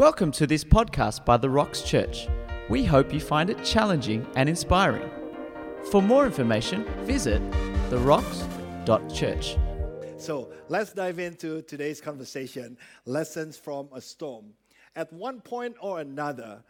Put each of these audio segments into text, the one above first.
Welcome to this podcast by The Rocks Church. We hope you find it challenging and inspiring. For more information, visit therocks.church. So let's dive into today's conversation Lessons from a Storm. At one point or another,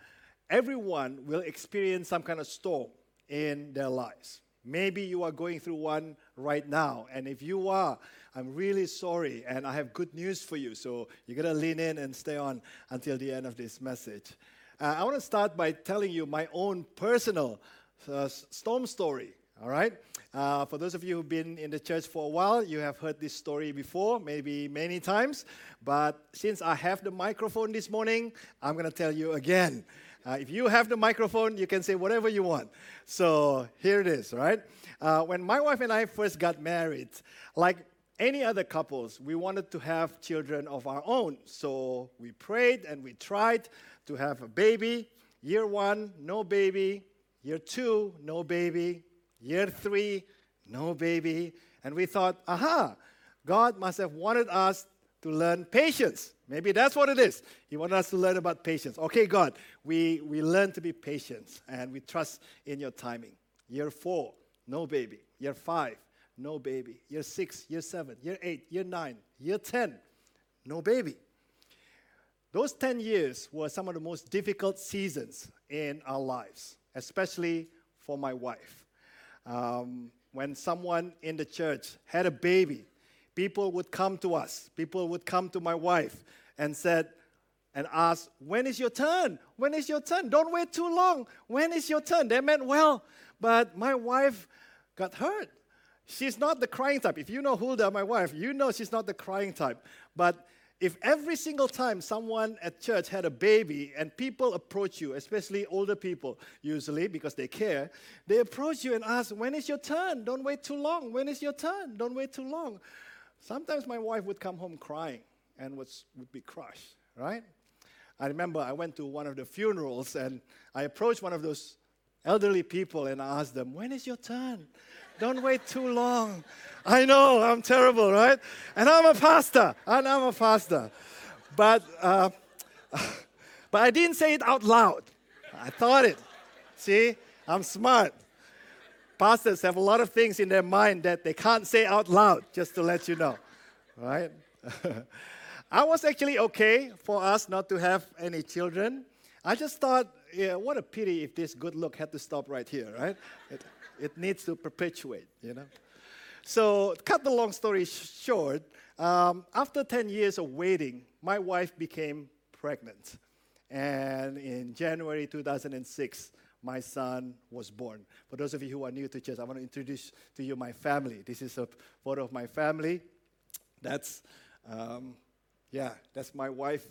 everyone will experience some kind of storm in their lives. Maybe you are going through one right now, and if you are, I'm really sorry, and I have good news for you. So you got to lean in and stay on until the end of this message. Uh, I want to start by telling you my own personal uh, storm story. All right? Uh, for those of you who've been in the church for a while, you have heard this story before, maybe many times. But since I have the microphone this morning, I'm going to tell you again. Uh, if you have the microphone, you can say whatever you want. So here it is, right? Uh, when my wife and I first got married, like any other couples, we wanted to have children of our own. So we prayed and we tried to have a baby. Year one, no baby. Year two, no baby. Year three, no baby. And we thought, aha, God must have wanted us to learn patience. Maybe that's what it is. He wanted us to learn about patience. Okay, God, we, we learn to be patient and we trust in your timing. Year four, no baby. Year five, no baby. Year six, year seven, year eight, year nine, year 10, no baby. Those 10 years were some of the most difficult seasons in our lives, especially for my wife. Um, when someone in the church had a baby, people would come to us, people would come to my wife and said, and ask, when is your turn? When is your turn? Don't wait too long. When is your turn? They meant well, but my wife got hurt. She's not the crying type. If you know Hulda, my wife, you know she's not the crying type. But if every single time someone at church had a baby and people approach you, especially older people, usually because they care, they approach you and ask, When is your turn? Don't wait too long. When is your turn? Don't wait too long. Sometimes my wife would come home crying and was, would be crushed, right? I remember I went to one of the funerals and I approached one of those elderly people and I asked them, When is your turn? Don't wait too long. I know, I'm terrible, right? And I'm a pastor, and I'm a pastor. But, uh, but I didn't say it out loud. I thought it. See, I'm smart. Pastors have a lot of things in their mind that they can't say out loud, just to let you know, right? I was actually okay for us not to have any children. I just thought, yeah, what a pity if this good look had to stop right here, right? It needs to perpetuate, you know. So, cut the long story short, um, after 10 years of waiting, my wife became pregnant. And in January 2006, my son was born. For those of you who are new to church, I want to introduce to you my family. This is a photo of my family. That's, um, yeah, that's my wife,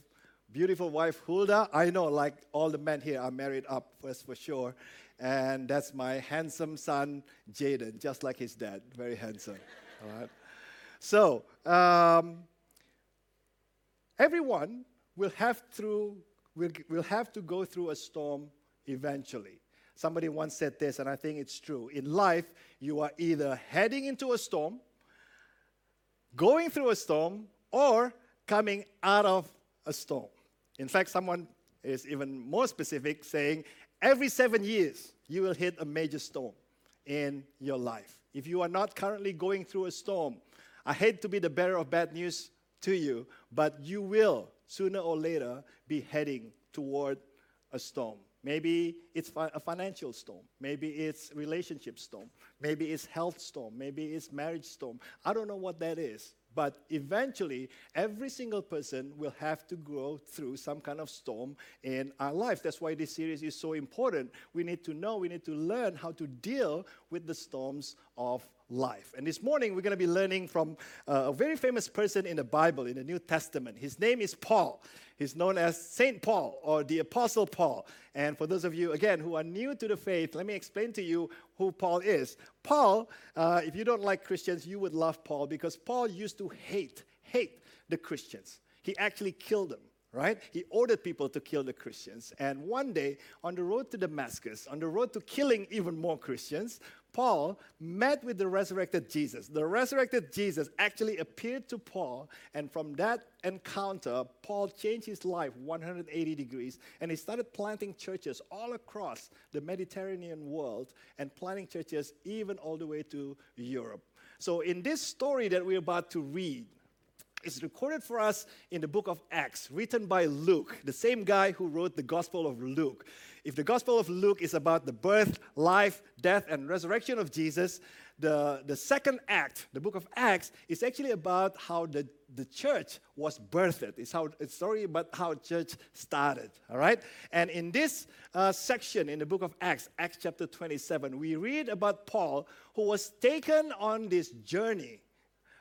beautiful wife, Hulda. I know, like all the men here are married up, first for sure. And that's my handsome son, Jaden, just like his dad, very handsome. All right. So, um, everyone will have, through, will, will have to go through a storm eventually. Somebody once said this, and I think it's true. In life, you are either heading into a storm, going through a storm, or coming out of a storm. In fact, someone is even more specific, saying every seven years, you will hit a major storm in your life. If you are not currently going through a storm, I hate to be the bearer of bad news to you, but you will sooner or later be heading toward a storm. Maybe it's a financial storm. Maybe it's relationship storm. Maybe it's health storm. Maybe it's marriage storm. I don't know what that is. But eventually, every single person will have to go through some kind of storm in our life. That's why this series is so important. We need to know, we need to learn how to deal with the storms of life. And this morning, we're going to be learning from uh, a very famous person in the Bible, in the New Testament. His name is Paul. He's known as Saint Paul or the Apostle Paul. And for those of you, again, who are new to the faith, let me explain to you who Paul is. Paul, uh, if you don't like Christians, you would love Paul because Paul used to hate, hate the Christians. He actually killed them right? He ordered people to kill the Christians. And one day, on the road to Damascus, on the road to killing even more Christians, Paul met with the resurrected Jesus. The resurrected Jesus actually appeared to Paul, and from that encounter, Paul changed his life 180 degrees and he started planting churches all across the Mediterranean world and planting churches even all the way to Europe. So, in this story that we're about to read, it's recorded for us in the book of Acts, written by Luke, the same guy who wrote the Gospel of Luke. If the Gospel of Luke is about the birth, life, death, and resurrection of Jesus, the, the second act, the book of Acts, is actually about how the, the church was birthed. It's, how, it's story about how church started, all right? And in this uh, section in the book of Acts, Acts chapter 27, we read about Paul who was taken on this journey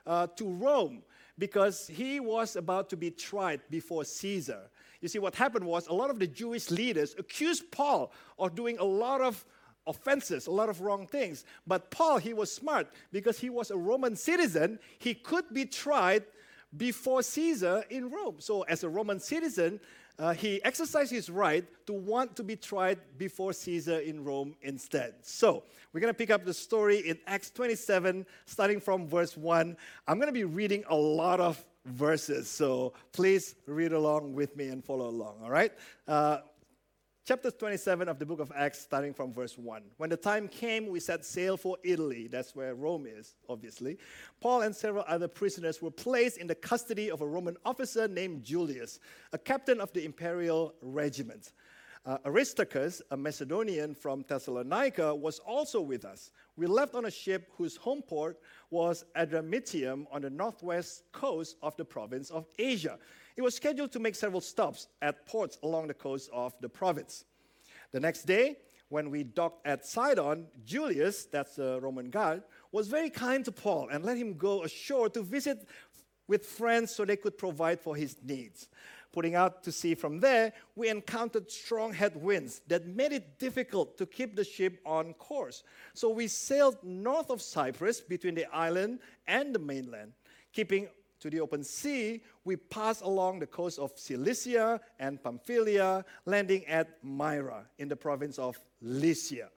uh, to Rome because he was about to be tried before Caesar. You see, what happened was a lot of the Jewish leaders accused Paul of doing a lot of offenses, a lot of wrong things. But Paul, he was smart because he was a Roman citizen. He could be tried before Caesar in Rome. So, as a Roman citizen, uh, he exercised his right to want to be tried before Caesar in Rome instead. So, we're going to pick up the story in Acts 27, starting from verse 1. I'm going to be reading a lot of verses, so please read along with me and follow along, all right? Uh, chapter 27 of the book of Acts, starting from verse 1. When the time came, we set sail for Italy. That's where Rome is, obviously. Paul and several other prisoners were placed in the custody of a Roman officer named Julius, a captain of the imperial regiment. Uh, Aristarchus, a Macedonian from Thessalonica, was also with us. We left on a ship whose home port was Adramyttium on the northwest coast of the province of Asia. It was scheduled to make several stops at ports along the coast of the province. The next day, when we docked at Sidon, Julius, that's the Roman guard, was very kind to Paul and let him go ashore to visit with friends so they could provide for his needs. Putting out to sea from there, we encountered strong headwinds that made it difficult to keep the ship on course. So we sailed north of Cyprus between the island and the mainland, keeping to the open sea, we passed along the coast of Cilicia and Pamphylia, landing at Myra in the province of Lycia.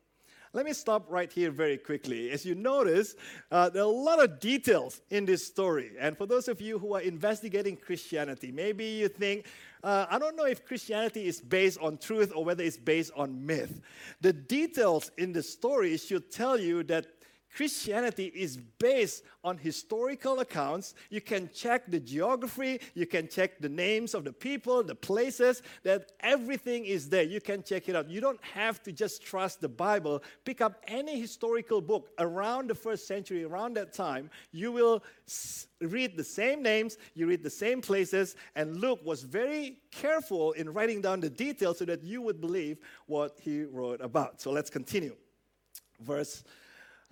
Let me stop right here very quickly. As you notice, uh, there are a lot of details in this story. And for those of you who are investigating Christianity, maybe you think, uh, I don't know if Christianity is based on truth or whether it's based on myth. The details in the story should tell you that Christianity is based on historical accounts. You can check the geography, you can check the names of the people, the places, that everything is there. You can check it out. You don't have to just trust the Bible. Pick up any historical book around the first century, around that time. You will read the same names, you read the same places, and Luke was very careful in writing down the details so that you would believe what he wrote about. So let's continue. Verse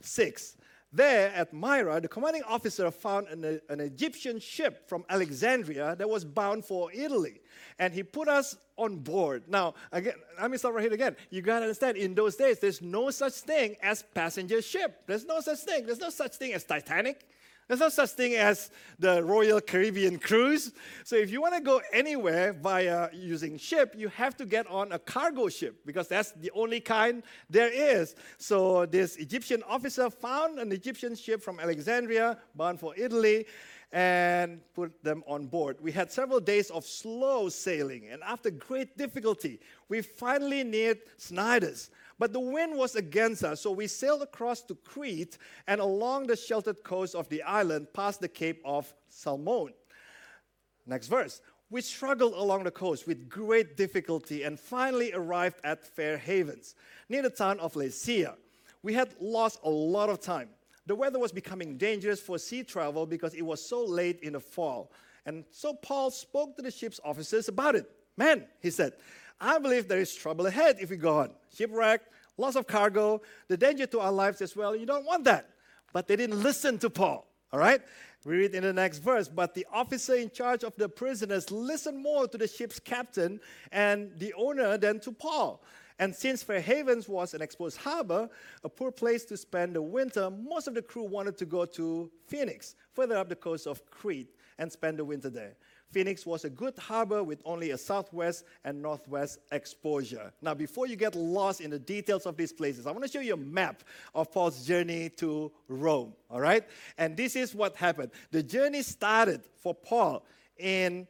6. There at Myra, the commanding officer found an, an, Egyptian ship from Alexandria that was bound for Italy. And he put us on board. Now, again, let me stop right here again. You gotta understand, in those days, there's no such thing as passenger ship. There's no such thing. There's no such thing as Titanic. There's no such thing as the Royal Caribbean cruise. So if you want to go anywhere via using ship, you have to get on a cargo ship because that's the only kind there is. So this Egyptian officer found an Egyptian ship from Alexandria bound for Italy and put them on board. We had several days of slow sailing, and after great difficulty, we finally neared Cnidus. But the wind was against us, so we sailed across to Crete and along the sheltered coast of the island past the Cape of Salmone. Next verse. We struggled along the coast with great difficulty and finally arrived at Fair Havens, near the town of Lasea. We had lost a lot of time. The weather was becoming dangerous for sea travel because it was so late in the fall. And so Paul spoke to the ship's officers about it. Man, he said, I believe there is trouble ahead if we go on. Shipwreck, loss of cargo, the danger to our lives as well. You don't want that. But they didn't listen to Paul. All right? We read in the next verse, but the officer in charge of the prisoners listened more to the ship's captain and the owner than to Paul. And since Fair Havens was an exposed harbor, a poor place to spend the winter, most of the crew wanted to go to Phoenix, further up the coast of Crete, and spend the winter there. Phoenix was a good harbor with only a southwest and northwest exposure. Now, before you get lost in the details of these places, I want to show you a map of Paul's journey to Rome, all right? And this is what happened. The journey started for Paul in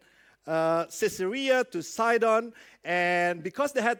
uh, Caesarea to Sidon, and because they had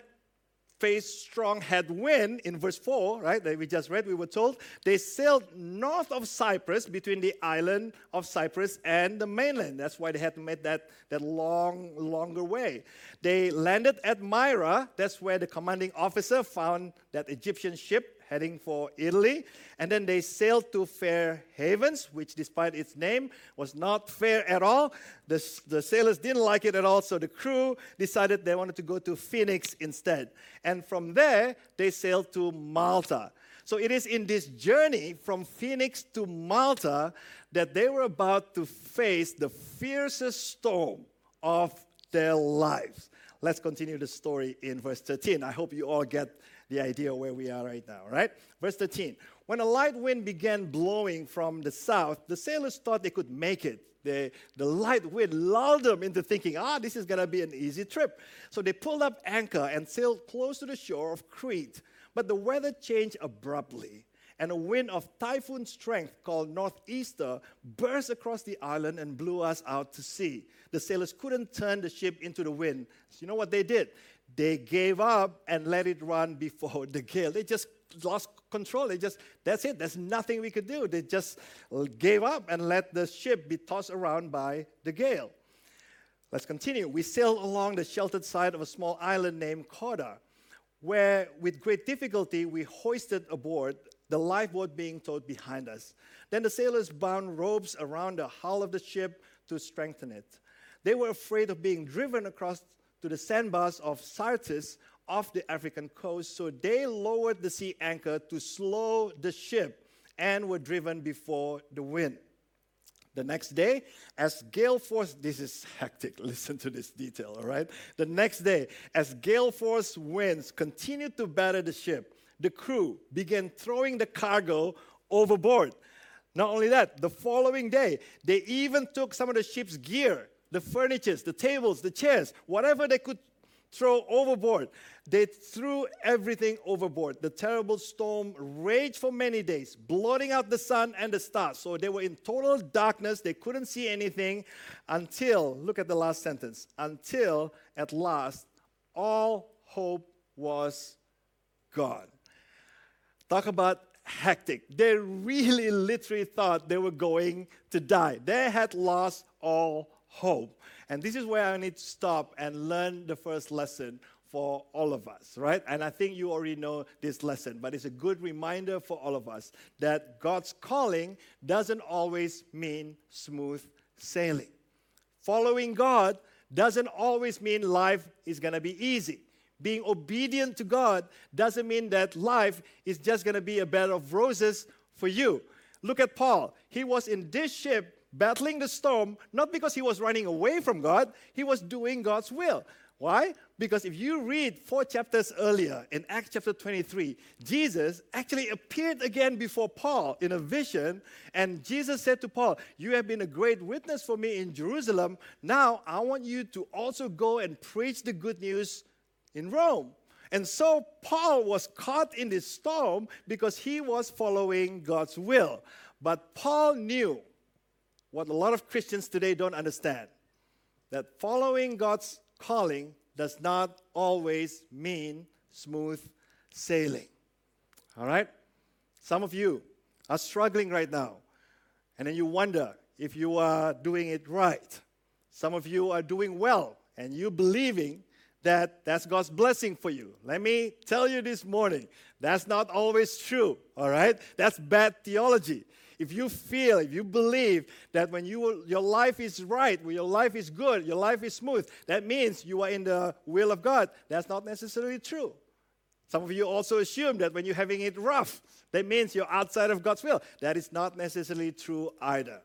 faced strong headwind in verse 4, right, that we just read, we were told, they sailed north of Cyprus between the island of Cyprus and the mainland. That's why they had to make that, that long, longer way. They landed at Myra. That's where the commanding officer found that Egyptian ship heading for Italy. And then they sailed to Fair Havens, which, despite its name, was not fair at all. The, the sailors didn't like it at all, so the crew decided they wanted to go to Phoenix instead. And from there, they sailed to Malta. So it is in this journey from Phoenix to Malta that they were about to face the fiercest storm of their lives. Let's continue the story in verse 13. I hope you all get the idea where we are right now, right? Verse 13. When a light wind began blowing from the south, the sailors thought they could make it. The, the light wind lulled them into thinking, ah, this is going to be an easy trip. So they pulled up anchor and sailed close to the shore of Crete. But the weather changed abruptly, and a wind of typhoon strength called Northeaster burst across the island and blew us out to sea. The sailors couldn't turn the ship into the wind. So you know what they did? They gave up and let it run before the gale. They just lost control. They just, that's it. There's nothing we could do. They just gave up and let the ship be tossed around by the gale. Let's continue. We sailed along the sheltered side of a small island named Cauda, where with great difficulty we hoisted aboard the lifeboat being towed behind us. Then the sailors bound ropes around the hull of the ship to strengthen it. They were afraid of being driven across to the sandbars of Syrtis off the African coast. So they lowered the sea anchor to slow the ship and were driven before the wind. The next day, as gale force, this is hectic, listen to this detail, all right? The next day, as gale force winds continued to batter the ship, the crew began throwing the cargo overboard. Not only that, the following day, they even took some of the ship's gear the furnitures, the tables, the chairs, whatever they could throw overboard. They threw everything overboard. The terrible storm raged for many days, blotting out the sun and the stars. So they were in total darkness. They couldn't see anything until, look at the last sentence, until at last all hope was gone. Talk about hectic. They really literally thought they were going to die. They had lost all hope. And this is where I need to stop and learn the first lesson for all of us, right? And I think you already know this lesson, but it's a good reminder for all of us that God's calling doesn't always mean smooth sailing. Following God doesn't always mean life is going to be easy. Being obedient to God doesn't mean that life is just going to be a bed of roses for you. Look at Paul. He was in this ship battling the storm, not because he was running away from God, he was doing God's will. Why? Because if you read four chapters earlier in Acts chapter 23, Jesus actually appeared again before Paul in a vision, and Jesus said to Paul, You have been a great witness for me in Jerusalem. Now I want you to also go and preach the good news in Rome. And so Paul was caught in this storm because he was following God's will. But Paul knew what a lot of Christians today don't understand that following God's calling does not always mean smooth sailing. All right? Some of you are struggling right now, and then you wonder if you are doing it right. Some of you are doing well, and you believing that that's God's blessing for you. Let me tell you this morning, that's not always true, all right? That's bad theology if you feel, if you believe that when you, your life is right, when your life is good, your life is smooth, that means you are in the will of God. That's not necessarily true. Some of you also assume that when you're having it rough, that means you're outside of God's will. That is not necessarily true either.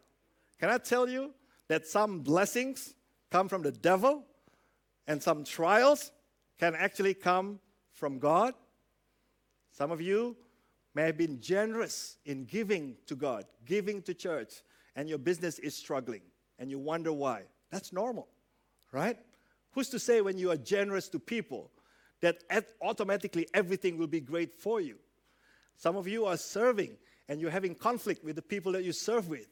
Can I tell you that some blessings come from the devil and some trials can actually come from God? Some of you may have been generous in giving to God, giving to church, and your business is struggling, and you wonder why. That's normal, right? Who's to say when you are generous to people that automatically everything will be great for you? Some of you are serving and you're having conflict with the people that you serve with.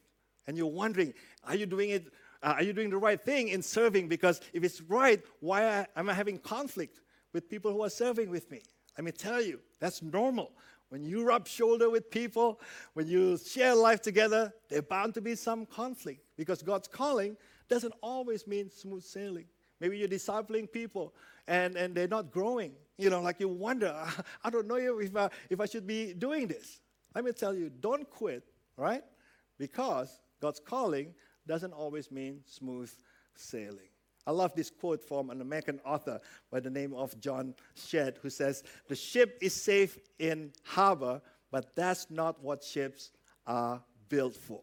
And you're wondering, are you doing it? Uh, are you doing the right thing in serving? Because if it's right, why am I having conflict with people who are serving with me? Let me tell you, that's normal. When you rub shoulder with people, when you share life together, there's bound to be some conflict because God's calling doesn't always mean smooth sailing. Maybe you're discipling people and, and they're not growing. You know, like you wonder, I don't know if I, if I should be doing this. Let me tell you, don't quit, right? Because God's calling doesn't always mean smooth sailing. I love this quote from an American author by the name of John Shedd, who says, The ship is safe in harbor, but that's not what ships are built for.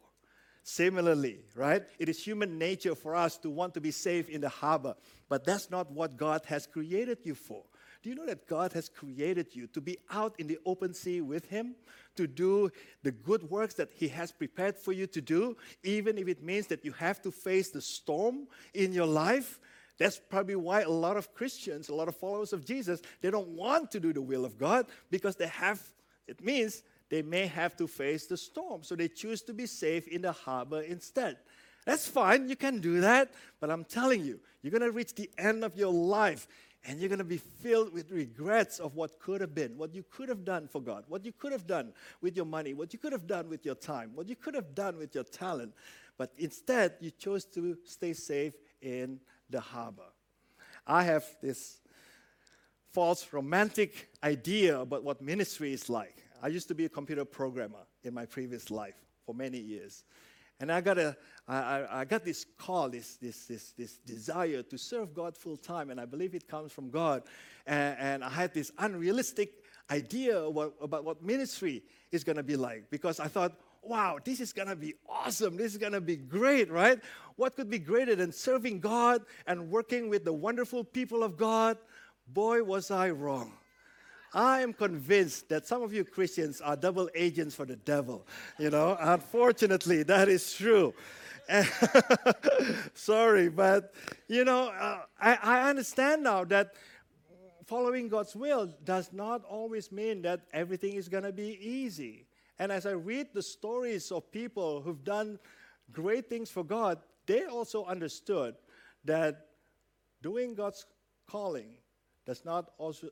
Similarly, right? It is human nature for us to want to be safe in the harbor, but that's not what God has created you for. Do you know that God has created you to be out in the open sea with Him, to do the good works that He has prepared for you to do, even if it means that you have to face the storm in your life? That's probably why a lot of Christians, a lot of followers of Jesus, they don't want to do the will of God because they have, it means they may have to face the storm. So they choose to be safe in the harbor instead. That's fine, you can do that, but I'm telling you, you're going to reach the end of your life and you're going to be filled with regrets of what could have been, what you could have done for God, what you could have done with your money, what you could have done with your time, what you could have done with your talent. But instead, you chose to stay safe in the harbor. I have this false romantic idea about what ministry is like. I used to be a computer programmer in my previous life for many years. And I got, a, I, I got this call, this, this, this, this desire to serve God full time, and I believe it comes from God. And, and I had this unrealistic idea about, about what ministry is going to be like because I thought, wow, this is going to be awesome. This is going to be great, right? What could be greater than serving God and working with the wonderful people of God? Boy, was I wrong. I am convinced that some of you Christians are double agents for the devil. You know, unfortunately, that is true. Sorry, but you know, uh, I, I understand now that following God's will does not always mean that everything is going to be easy. And as I read the stories of people who've done great things for God, they also understood that doing God's calling does not also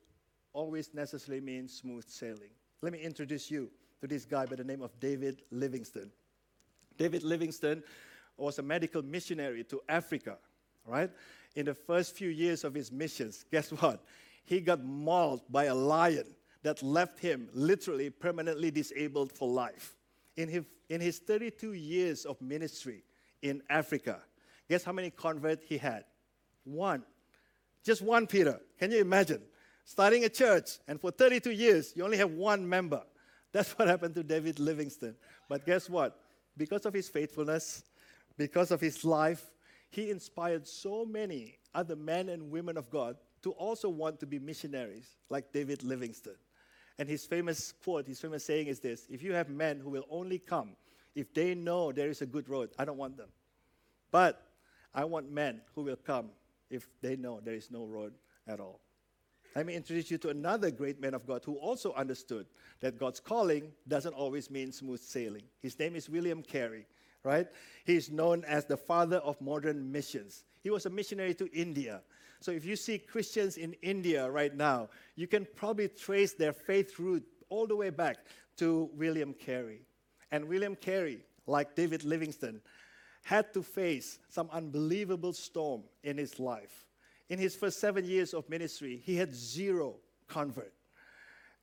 always necessarily means smooth sailing. Let me introduce you to this guy by the name of David Livingstone. David Livingstone was a medical missionary to Africa, right? In the first few years of his missions, guess what? He got mauled by a lion that left him literally permanently disabled for life. In his, in his 32 years of ministry in Africa, guess how many converts he had? One. Just one, Peter. Can you imagine? Starting a church, and for 32 years, you only have one member. That's what happened to David Livingstone. But guess what? Because of his faithfulness, because of his life, he inspired so many other men and women of God to also want to be missionaries like David Livingstone. And his famous quote, his famous saying is this If you have men who will only come if they know there is a good road, I don't want them. But I want men who will come if they know there is no road at all. Let me introduce you to another great man of God who also understood that God's calling doesn't always mean smooth sailing. His name is William Carey, right? He is known as the father of modern missions. He was a missionary to India. So if you see Christians in India right now, you can probably trace their faith root all the way back to William Carey. And William Carey, like David Livingstone, had to face some unbelievable storm in his life in his first seven years of ministry, he had zero convert.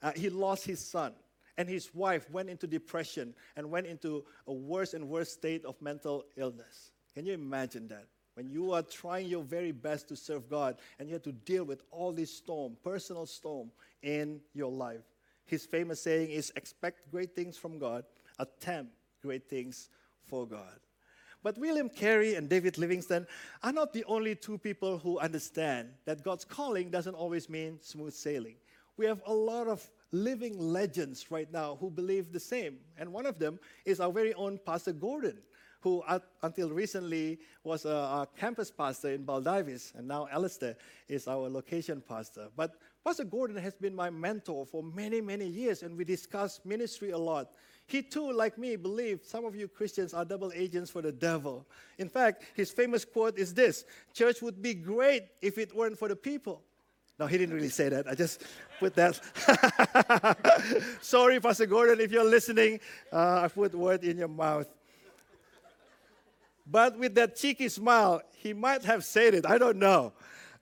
Uh, he lost his son, and his wife went into depression and went into a worse and worse state of mental illness. Can you imagine that? When you are trying your very best to serve God and you have to deal with all this storm, personal storm in your life. His famous saying is expect great things from God, attempt great things for God. But William Carey and David Livingstone are not the only two people who understand that God's calling doesn't always mean smooth sailing. We have a lot of living legends right now who believe the same. And one of them is our very own Pastor Gordon, who uh, until recently was a, campus pastor in Baldivis, and now Alistair is our location pastor. But Pastor Gordon has been my mentor for many, many years, and we discuss ministry a lot. He too, like me, believed some of you Christians are double agents for the devil. In fact, his famous quote is this Church would be great if it weren't for the people. No, he didn't really say that. I just put that. Sorry, Pastor Gordon, if you're listening, uh, I put word in your mouth. But with that cheeky smile, he might have said it. I don't know.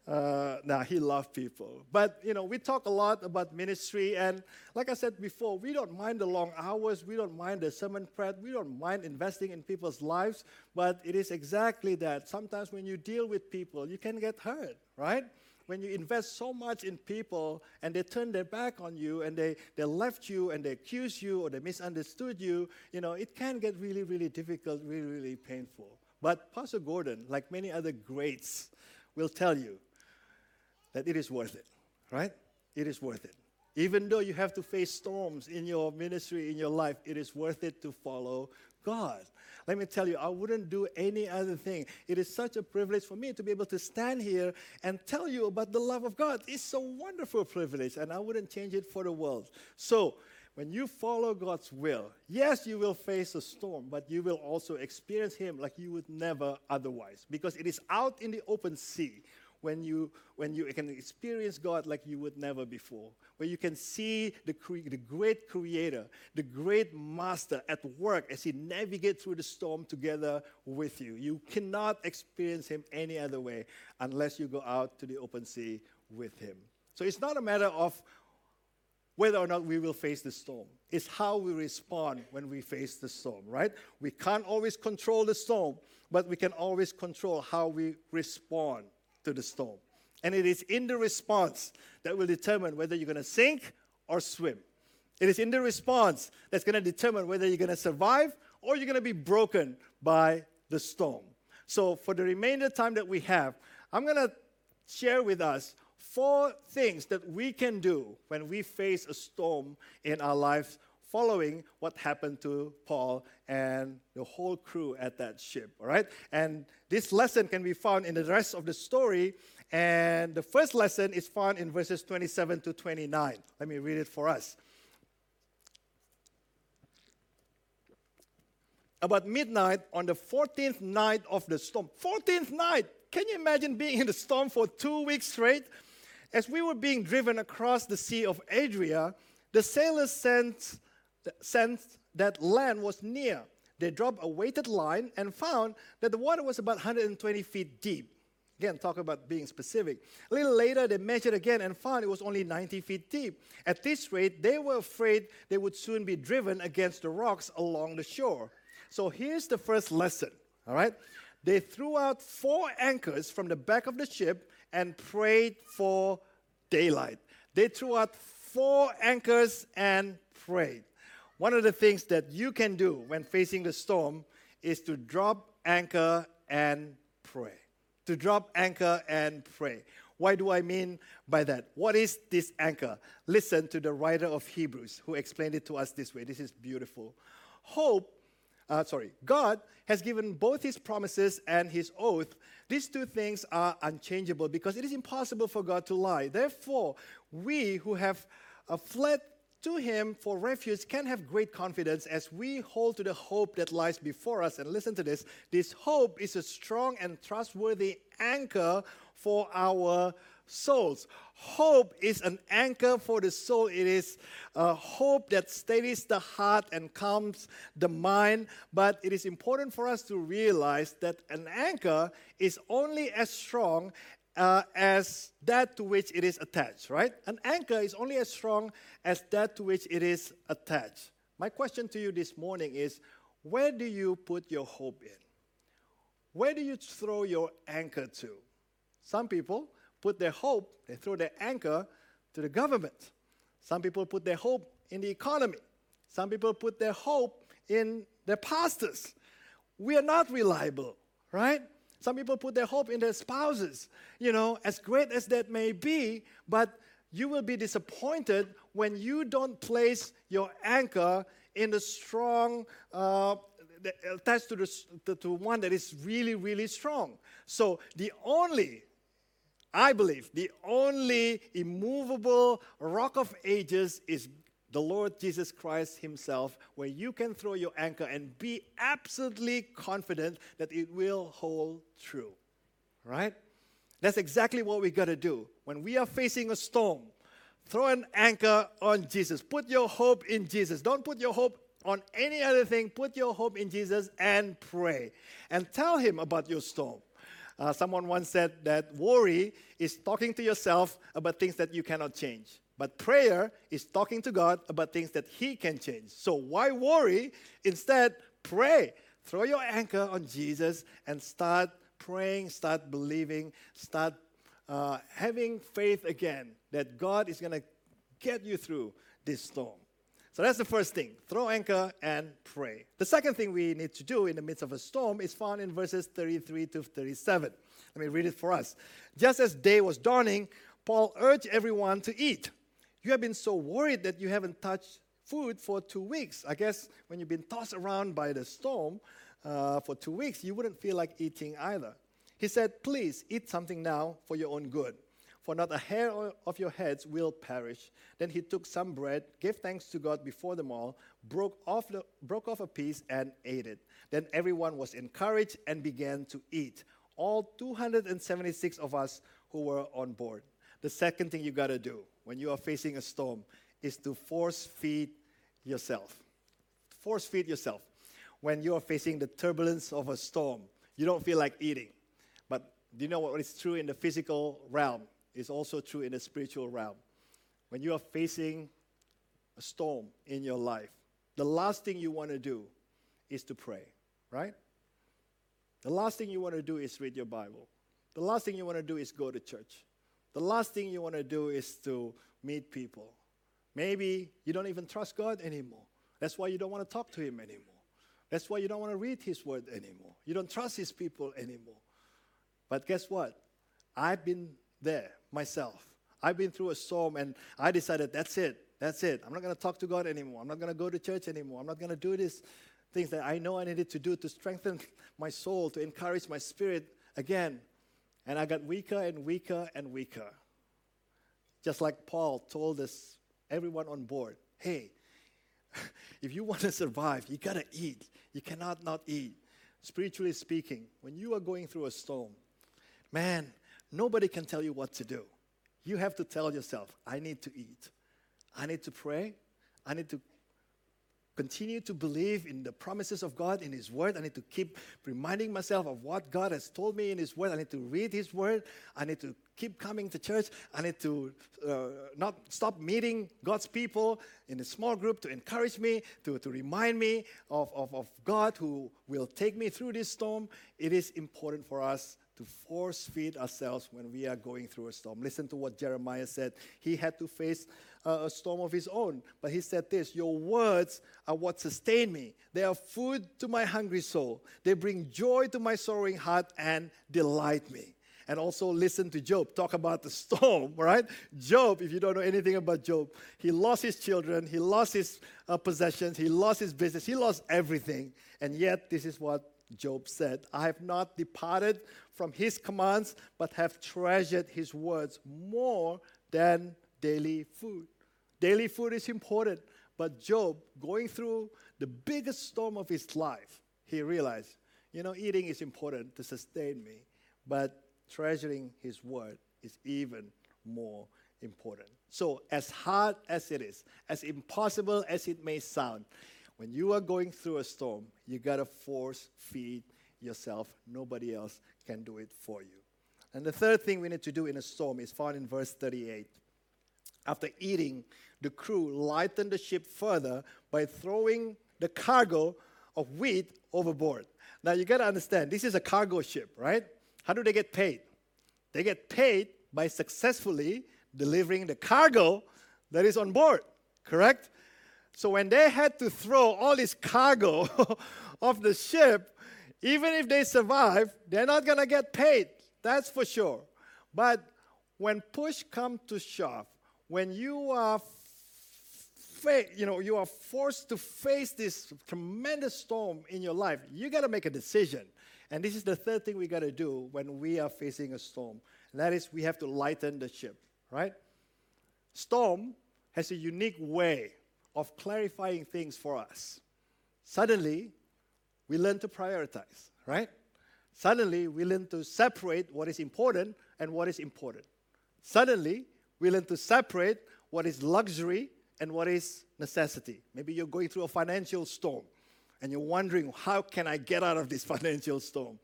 Uh, now he loved people. But you know, we talk a lot about ministry, and like I said before, we don't mind the long hours, we don't mind the sermon prep, we don't mind investing in people's lives. But it is exactly that. Sometimes when you deal with people, you can get hurt, right? when you invest so much in people and they turn their back on you and they, they left you and they accuse you or they misunderstood you, you know, it can get really, really difficult, really, really painful. But Pastor Gordon, like many other greats, will tell you that it is worth it, right? It is worth it. Even though you have to face storms in your ministry, in your life, it is worth it to follow God. Let me tell you, I wouldn't do any other thing. It is such a privilege for me to be able to stand here and tell you about the love of God. It's a wonderful privilege, and I wouldn't change it for the world. So, when you follow God's will, yes, you will face a storm, but you will also experience Him like you would never otherwise, because it is out in the open sea when you, when you can experience God like you would never before, where you can see the, cre- the great creator, the great master at work as he navigates through the storm together with you. You cannot experience him any other way unless you go out to the open sea with him. So it's not a matter of whether or not we will face the storm. It's how we respond when we face the storm, right? We can't always control the storm, but we can always control how we respond to the storm. And it is in the response that will determine whether you're going to sink or swim. It is in the response that's going to determine whether you're going to survive or you're going to be broken by the storm. So, for the remainder time that we have, I'm going to share with us four things that we can do when we face a storm in our lives following what happened to Paul and the whole crew at that ship. All right? And this lesson can be found in the rest of the story. And the first lesson is found in verses 27 to 29. Let me read it for us. About midnight on the 14th night of the storm. 14th night! Can you imagine being in the storm for two weeks straight? As we were being driven across the Sea of Adria, the sailors sent sensed that land was near. They dropped a weighted line and found that the water was about 120 feet deep. Again, talk about being specific. A little later, they measured again and found it was only 90 feet deep. At this rate, they were afraid they would soon be driven against the rocks along the shore. So here's the first lesson, all right? They threw out four anchors from the back of the ship and prayed for daylight. They threw out four anchors and prayed. One of the things that you can do when facing the storm is to drop anchor and pray. To drop anchor and pray. Why do I mean by that? What is this anchor? Listen to the writer of Hebrews who explained it to us this way. This is beautiful. Hope, uh, sorry, God has given both his promises and his oath. These two things are unchangeable because it is impossible for God to lie. Therefore, we who have uh, fled to him for refuge can have great confidence as we hold to the hope that lies before us. And listen to this this hope is a strong and trustworthy anchor for our souls. Hope is an anchor for the soul. It is a hope that steadies the heart and calms the mind. But it is important for us to realize that an anchor is only as strong uh, as that to which it is attached, right? An anchor is only as strong as that to which it is attached. My question to you this morning is where do you put your hope in? Where do you throw your anchor to? Some people put their hope, they throw their anchor to the government. Some people put their hope in the economy. Some people put their hope in their pastors. We are not reliable, right? Some people put their hope in their spouses, you know, as great as that may be, but you will be disappointed when you don't place your anchor in the strong, uh, attached to, the, to, one that is really, really strong. So the only, I believe, the only immovable rock of ages is the Lord Jesus Christ Himself, where you can throw your anchor and be absolutely confident that it will hold true. Right? That's exactly what we got to do. When we are facing a storm, throw an anchor on Jesus. Put your hope in Jesus. Don't put your hope on any other thing. Put your hope in Jesus and pray. And tell Him about your storm. Uh, someone once said that worry is talking to yourself about things that you cannot change. But prayer is talking to God about things that He can change. So why worry? Instead, pray. Throw your anchor on Jesus and start praying, start believing, start uh, having faith again that God is going to get you through this storm. So that's the first thing throw anchor and pray. The second thing we need to do in the midst of a storm is found in verses 33 to 37. Let me read it for us. Just as day was dawning, Paul urged everyone to eat. You have been so worried that you haven't touched food for two weeks. I guess when you've been tossed around by the storm uh, for two weeks, you wouldn't feel like eating either. He said, Please eat something now for your own good, for not a hair of your heads will perish. Then he took some bread, gave thanks to God before them all, broke off, the, broke off a piece, and ate it. Then everyone was encouraged and began to eat. All 276 of us who were on board. The second thing you got to do when you are facing a storm is to force feed yourself. Force feed yourself. When you are facing the turbulence of a storm, you don't feel like eating. But do you know what is true in the physical realm is also true in the spiritual realm? When you are facing a storm in your life, the last thing you want to do is to pray, right? The last thing you want to do is read your Bible. The last thing you want to do is go to church. The last thing you want to do is to meet people. Maybe you don't even trust God anymore. That's why you don't want to talk to Him anymore. That's why you don't want to read His Word anymore. You don't trust His people anymore. But guess what? I've been there myself. I've been through a storm and I decided that's it. That's it. I'm not going to talk to God anymore. I'm not going to go to church anymore. I'm not going to do these things that I know I needed to do to strengthen my soul, to encourage my spirit again. And I got weaker and weaker and weaker. Just like Paul told us, everyone on board, hey, if you want to survive, you got to eat. You cannot not eat. Spiritually speaking, when you are going through a storm, man, nobody can tell you what to do. You have to tell yourself, I need to eat. I need to pray. I need to continue to believe in the promises of God in His Word. I need to keep reminding myself of what God has told me in His Word. I need to read His Word. I need to keep coming to church. I need to uh, not stop meeting God's people in a small group to encourage me, to, to remind me of, of, of God who will take me through this storm. It is important for us to force feed ourselves when we are going through a storm. Listen to what Jeremiah said. He had to face a storm of his own, but he said this Your words are what sustain me. They are food to my hungry soul. They bring joy to my sorrowing heart and delight me. And also listen to Job talk about the storm, right? Job, if you don't know anything about Job, he lost his children, he lost his uh, possessions, he lost his business, he lost everything. And yet, this is what Job said I have not departed from his commands, but have treasured his words more than daily food. Daily food is important, but Job, going through the biggest storm of his life, he realized, you know, eating is important to sustain me, but treasuring his word is even more important. So, as hard as it is, as impossible as it may sound, when you are going through a storm, you got to force feed yourself. Nobody else can do it for you. And the third thing we need to do in a storm is found in verse 38. After eating, the crew lightened the ship further by throwing the cargo of wheat overboard. Now you got to understand, this is a cargo ship, right? How do they get paid? They get paid by successfully delivering the cargo that is on board, correct? So when they had to throw all this cargo off the ship, even if they survive, they're not going to get paid. That's for sure. But when push comes to shove, when you are face, you know, you are forced to face this tremendous storm in your life, you got to make a decision. And this is the third thing we got to do when we are facing a storm. And that is we have to lighten the ship, right? Storm has a unique way of clarifying things for us. Suddenly, we learn to prioritize, right? Suddenly, we learn to separate what is important and what is important. Suddenly, learn to separate what is luxury and what is necessity. Maybe you're going through a financial storm and you're wondering, how can I get out of this financial storm?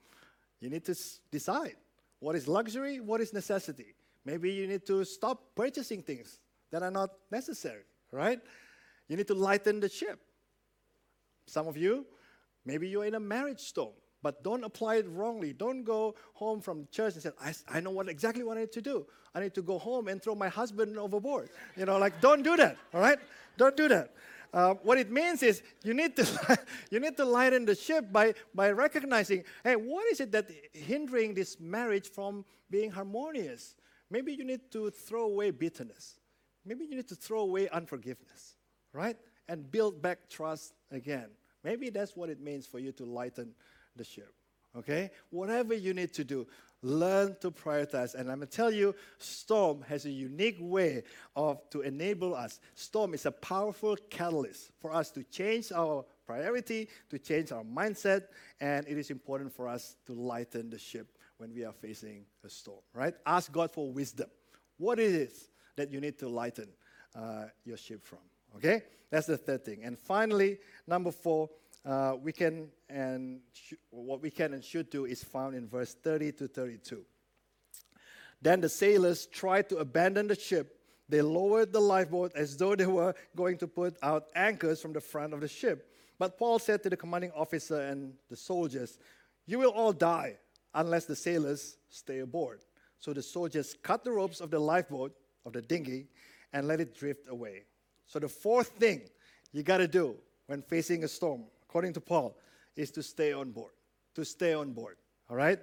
You need to s- decide what is luxury, what is necessity. Maybe you need to stop purchasing things that are not necessary, right? You need to lighten the ship. Some of you, maybe you're in a marriage storm, but don't apply it wrongly. Don't go home from church and say, I, I know what exactly what I need to do. I need to go home and throw my husband overboard. You know, like, don't do that, all right? Don't do that. Uh, what it means is you need to you need to lighten the ship by by recognizing, hey, what is it that hindering this marriage from being harmonious? Maybe you need to throw away bitterness. Maybe you need to throw away unforgiveness, right? And build back trust again. Maybe that's what it means for you to lighten the ship. Okay? Whatever you need to do, learn to prioritize. And I'm going to tell you, Storm has a unique way of to enable us. Storm is a powerful catalyst for us to change our priority, to change our mindset, and it is important for us to lighten the ship when we are facing a storm, right? Ask God for wisdom. What it is that you need to lighten uh, your ship from, okay? That's the third thing. And finally, number four, uh, we can and sh- what we can and should do is found in verse 30 to 32. Then the sailors tried to abandon the ship. They lowered the lifeboat as though they were going to put out anchors from the front of the ship. But Paul said to the commanding officer and the soldiers, You will all die unless the sailors stay aboard. So the soldiers cut the ropes of the lifeboat, of the dinghy, and let it drift away. So the fourth thing you got to do when facing a storm, according to Paul, is to stay on board. To stay on board. All right?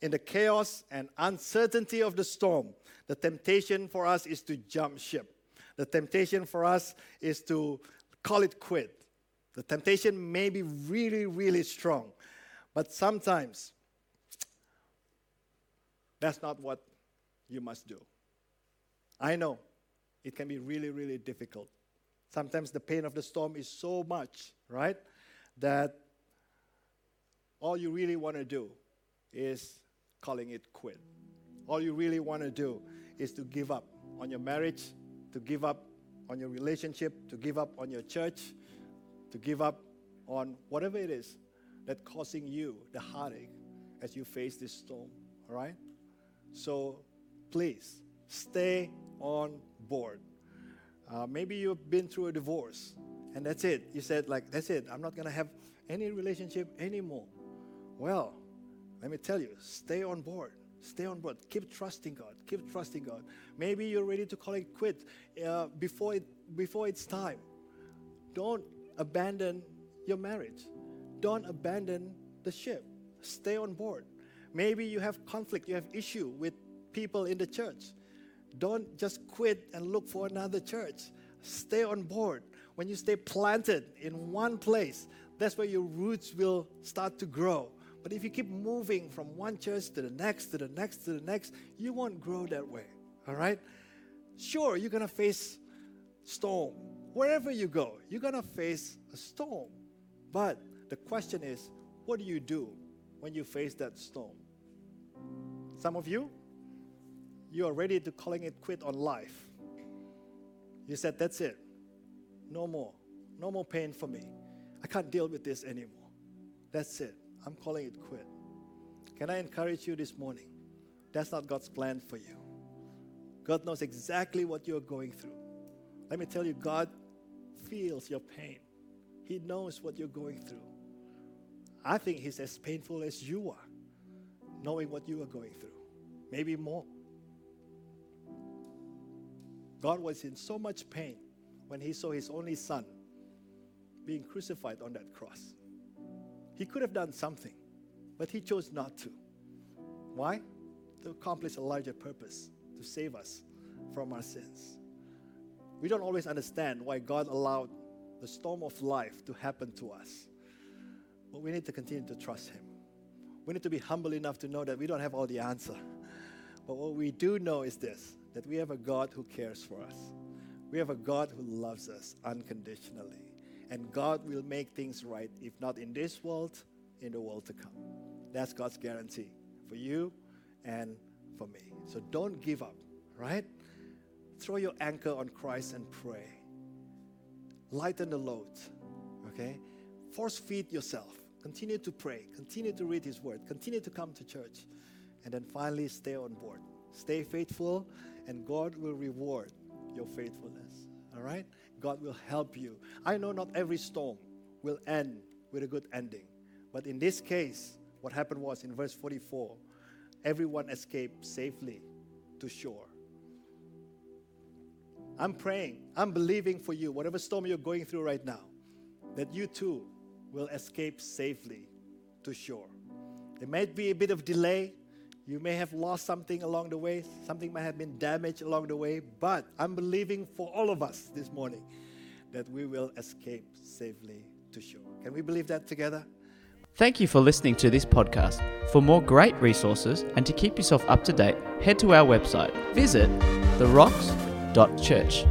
In the chaos and uncertainty of the storm, the temptation for us is to jump ship. The temptation for us is to call it quit. The temptation may be really, really strong, but sometimes that's not what you must do. I know it can be really, really difficult. Sometimes the pain of the storm is so much, right, that all you really want to do is calling it quit. All you really want to do is to give up on your marriage, to give up on your relationship, to give up on your church, to give up on whatever it is that's causing you the heartache as you face this storm, all right? So please stay on board. Uh, maybe you've been through a divorce and that's it. You said, like, that's it. I'm not going to have any relationship anymore. Well, let me tell you, stay on board. Stay on board. Keep trusting God. Keep trusting God. Maybe you're ready to call it quit uh, before, it, before it's time. Don't abandon your marriage. Don't abandon the ship. Stay on board. Maybe you have conflict, you have issue with people in the church. Don't just quit and look for another church. Stay on board. When you stay planted in one place, that's where your roots will start to grow. But if you keep moving from one church to the next, to the next, to the next, you won't grow that way. All right? Sure, you're going to face storm. Wherever you go, you're going to face a storm. But the question is, what do you do when you face that storm? Some of you, you are ready to calling it quit on life. You said, that's it. No more. No more pain for me. I can't deal with this anymore. That's it. I'm calling it quit. Can I encourage you this morning? That's not God's plan for you. God knows exactly what you're going through. Let me tell you, God feels your pain. He knows what you're going through. I think He's as painful as you are, knowing what you are going through. Maybe more. God was in so much pain when He saw His only Son being crucified on that cross. He could have done something, but He chose not to. Why? To accomplish a larger purpose, to save us from our sins. We don't always understand why God allowed the storm of life to happen to us. But we need to continue to trust Him. We need to be humble enough to know that we don't have all the answer. But what we do know is this that we have a God who cares for us. We have a God who loves us unconditionally. And God will make things right, if not in this world, in the world to come. That's God's guarantee for you and for me. So don't give up, right? Throw your anchor on Christ and pray. Lighten the load, okay? Force feed yourself. Continue to pray. Continue to read His Word. Continue to come to church. And then finally, stay on board. Stay faithful, and God will reward your faithfulness. All right? God will help you. I know not every storm will end with a good ending. But in this case, what happened was in verse 44 everyone escaped safely to shore. I'm praying, I'm believing for you, whatever storm you're going through right now, that you too will escape safely to shore. There might be a bit of delay. You may have lost something along the way, something might have been damaged along the way, but I'm believing for all of us this morning that we will escape safely to shore. Can we believe that together? Thank you for listening to this podcast. For more great resources and to keep yourself up to date, head to our website. Visit therocks.church.